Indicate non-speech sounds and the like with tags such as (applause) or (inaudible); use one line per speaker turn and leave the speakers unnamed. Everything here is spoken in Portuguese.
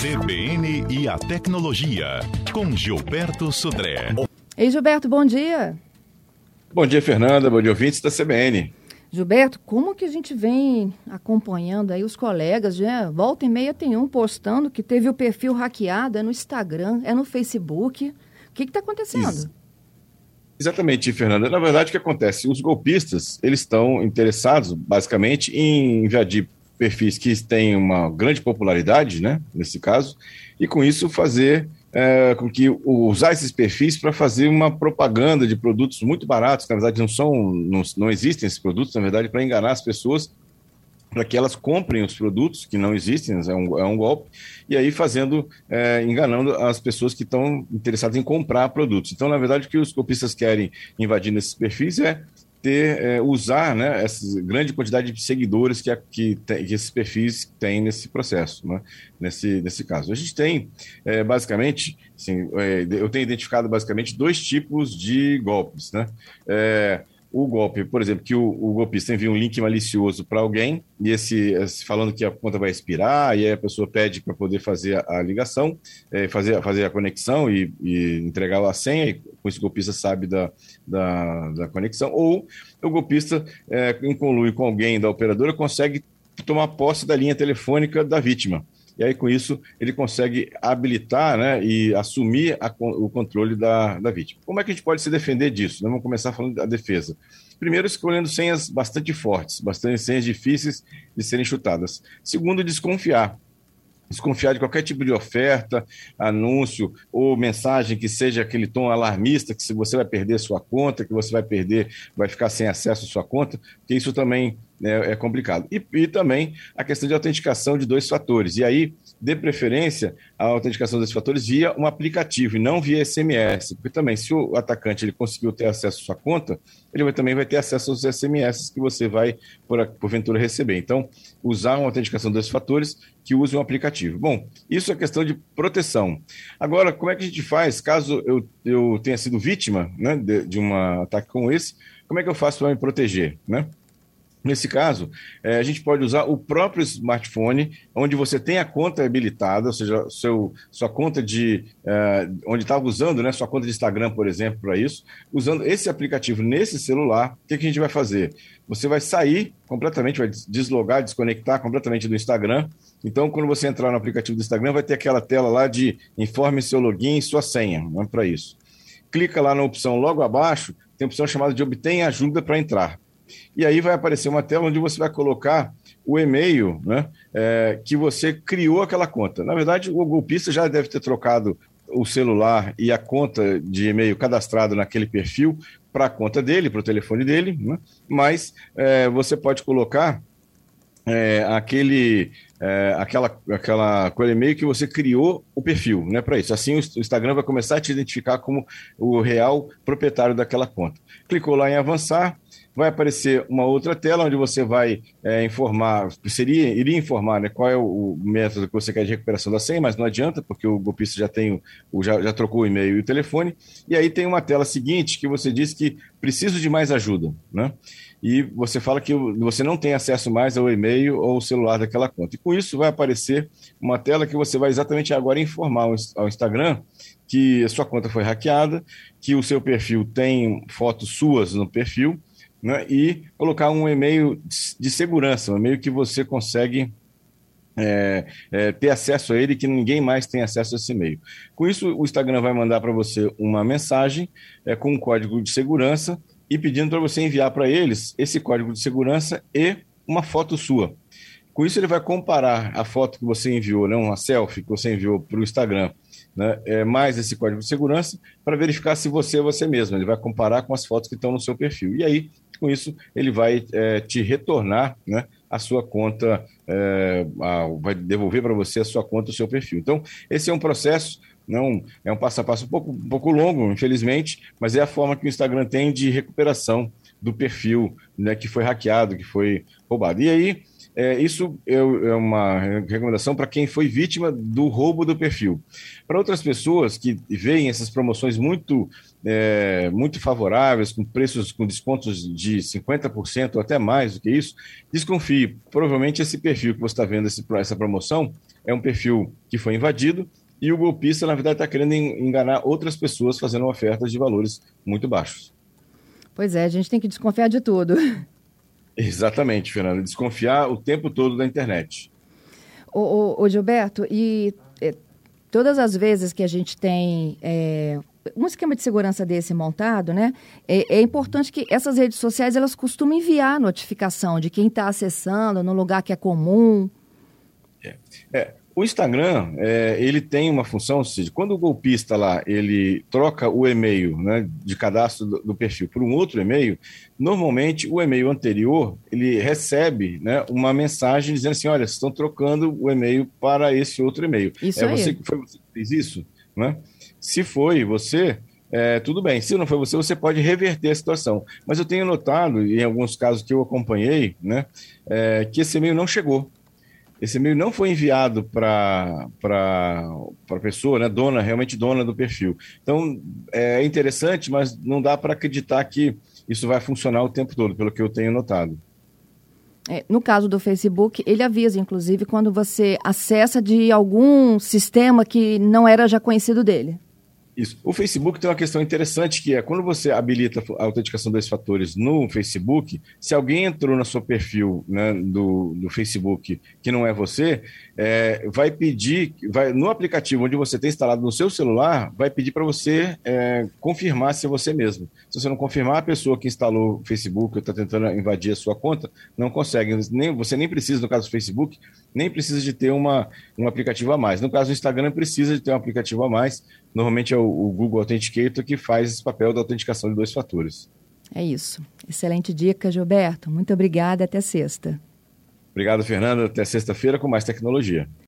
CBN e a tecnologia, com Gilberto Sudré.
Ei, Gilberto, bom dia.
Bom dia, Fernanda. Bom dia, ouvintes da CBN.
Gilberto, como que a gente vem acompanhando aí os colegas, né? Volta e meia tem um postando que teve o perfil hackeado, é no Instagram, é no Facebook. O que está acontecendo? Isso.
Exatamente, Fernanda. Na verdade, o que acontece? Os golpistas, eles estão interessados, basicamente, em invadir perfis que têm uma grande popularidade, né, nesse caso, e com isso fazer é, com que usar esses perfis para fazer uma propaganda de produtos muito baratos, que na verdade não são, não, não existem esses produtos, na verdade, para enganar as pessoas para que elas comprem os produtos que não existem, é um, é um golpe, e aí fazendo, é, enganando as pessoas que estão interessadas em comprar produtos. Então, na verdade, o que os golpistas querem invadir nesses perfis é ter, é, usar né, essa grande quantidade de seguidores que, a, que, tem, que, esses perfis têm nesse processo, né, nesse, nesse caso. A gente tem, é, basicamente, assim, é, eu tenho identificado basicamente dois tipos de golpes. Né? O golpe, por exemplo, que o, o golpista envia um link malicioso para alguém, e esse, esse, falando que a conta vai expirar, e aí a pessoa pede para poder fazer a, a ligação, é, fazer, fazer a conexão e, e, entregar a senha, e com isso o golpista sabe da, da, da conexão, ou o golpista, é, em conluio com alguém da operadora, consegue tomar posse da linha telefônica da vítima e aí com isso ele consegue habilitar né, e assumir a, o controle da, da vítima. Como é que a gente pode se defender disso? Vamos começar falando da defesa. Primeiro, escolhendo senhas bastante fortes, bastante senhas difíceis de serem chutadas. Segundo, desconfiar desconfiar de qualquer tipo de oferta, anúncio ou mensagem que seja aquele tom alarmista, que se você vai perder sua conta, que você vai perder, vai ficar sem acesso à sua conta, porque isso também é, é complicado. E, e, também a questão de autenticação de dois fatores. E aí, de preferência, a autenticação desses fatores via um aplicativo e não via SMS, porque também se o atacante ele conseguiu ter acesso à sua conta, ele vai, também vai ter acesso aos SMS que você vai, por, porventura, receber. Então, usar uma autenticação desses fatores que use um aplicativo. Bom, isso é questão de proteção. Agora, como é que a gente faz caso eu, eu tenha sido vítima né, de, de um ataque como esse? Como é que eu faço para me proteger? Né? Nesse caso, é, a gente pode usar o próprio smartphone, onde você tem a conta habilitada, ou seja, seu, sua conta de. É, onde está usando, né, sua conta de Instagram, por exemplo, para isso. Usando esse aplicativo nesse celular, o que, que a gente vai fazer? Você vai sair completamente, vai deslogar, desconectar completamente do Instagram. Então, quando você entrar no aplicativo do Instagram, vai ter aquela tela lá de informe seu login e sua senha, é para isso. Clica lá na opção logo abaixo, tem a opção chamada de obtém ajuda para entrar e aí vai aparecer uma tela onde você vai colocar o e-mail né, é, que você criou aquela conta. Na verdade, o golpista já deve ter trocado o celular e a conta de e-mail cadastrado naquele perfil para a conta dele, para o telefone dele, né? mas é, você pode colocar é, aquele, é, aquela, aquela aquele e-mail que você criou o perfil, né, para isso. Assim, o Instagram vai começar a te identificar como o real proprietário daquela conta. Clicou lá em avançar, vai aparecer uma outra tela onde você vai é, informar, seria, iria informar né, qual é o, método que você quer de recuperação da senha, mas não adianta, porque o golpista já tem o, já, já trocou o e-mail e o telefone. E aí tem uma tela seguinte que você diz que preciso de mais ajuda, né? E você fala que você não tem acesso mais ao e-mail ou ao celular daquela conta. E com isso vai aparecer uma tela que você vai exatamente agora informar ao Instagram que a sua conta foi hackeada, que o seu perfil tem fotos suas no perfil né, e colocar um e-mail de segurança, um e-mail que você consegue é, é, ter acesso a ele, que ninguém mais tem acesso a esse e-mail. Com isso, o Instagram vai mandar para você uma mensagem é, com um código de segurança e pedindo para você enviar para eles esse código de segurança e uma foto sua. Com isso, ele vai comparar a foto que você enviou, né, uma selfie que você enviou para o Instagram, né, é, mais esse código de segurança, para verificar se você é você mesmo. Ele vai comparar com as fotos que estão no seu perfil. E aí, com isso, ele vai é, te retornar né, a sua conta, é, a, vai devolver para você a sua conta, o seu perfil. Então, esse é um processo, não é um passo a passo um pouco, um pouco longo, infelizmente, mas é a forma que o Instagram tem de recuperação do perfil né, que foi hackeado, que foi roubado. E aí, é, isso é, é uma recomendação para quem foi vítima do roubo do perfil. Para outras pessoas que veem essas promoções muito, é, muito favoráveis, com preços com descontos de 50% ou até mais do que isso, desconfie. Provavelmente esse perfil que você está vendo, esse, essa promoção, é um perfil que foi invadido e o golpista, na verdade, está querendo enganar outras pessoas fazendo ofertas de valores muito baixos.
Pois é, a gente tem que desconfiar de tudo. (laughs)
Exatamente, Fernanda. Desconfiar o tempo todo da internet.
Ô, ô, ô Gilberto, e é, todas as vezes que a gente tem é, um esquema de segurança desse montado, né? É, é, importante que essas redes sociais elas costumem enviar notificação de quem está acessando no lugar que é comum.
É, é, o Instagram, é, ele tem uma função, ou seja, quando o golpista lá, ele troca o e-mail né, de cadastro do, do, perfil por um outro e-mail, normalmente o e-mail anterior, ele recebe né, uma mensagem dizendo assim, olha, vocês estão trocando o e-mail para esse outro e-mail.
Isso
é
aí.
Você, foi você que fez isso? Né? Se foi você, é, tudo bem. Se não foi você, você pode reverter a situação. Mas eu tenho notado, em alguns casos que eu acompanhei, né, é, que esse e-mail não chegou esse e-mail não foi enviado para a pessoa, né, dona, realmente dona do perfil. Então, é interessante, mas não dá para acreditar que isso vai funcionar o tempo todo, pelo que eu tenho notado.
É, no caso do Facebook, ele avisa, inclusive, quando você acessa de algum sistema que não era já conhecido dele.
Isso. O Facebook tem uma questão interessante que é quando você habilita a autenticação dos fatores no Facebook, se alguém entrou no seu perfil né, do, do Facebook que não é você, é, vai pedir, vai no aplicativo onde você tem instalado no seu celular, vai pedir para você é, confirmar se é você mesmo. Se você não confirmar, a pessoa que instalou o Facebook ou está tentando invadir a sua conta não consegue. Nem, você nem precisa, no caso do Facebook, nem precisa de ter uma, um aplicativo a mais. No caso do Instagram, precisa de ter um aplicativo a mais. Normalmente é o, Google Authenticator que faz esse papel da autenticação de dois fatores.
É isso. Excelente dica, Gilberto. Muito obrigada. Até sexta.
Obrigado, Fernando. Até sexta-feira com mais tecnologia.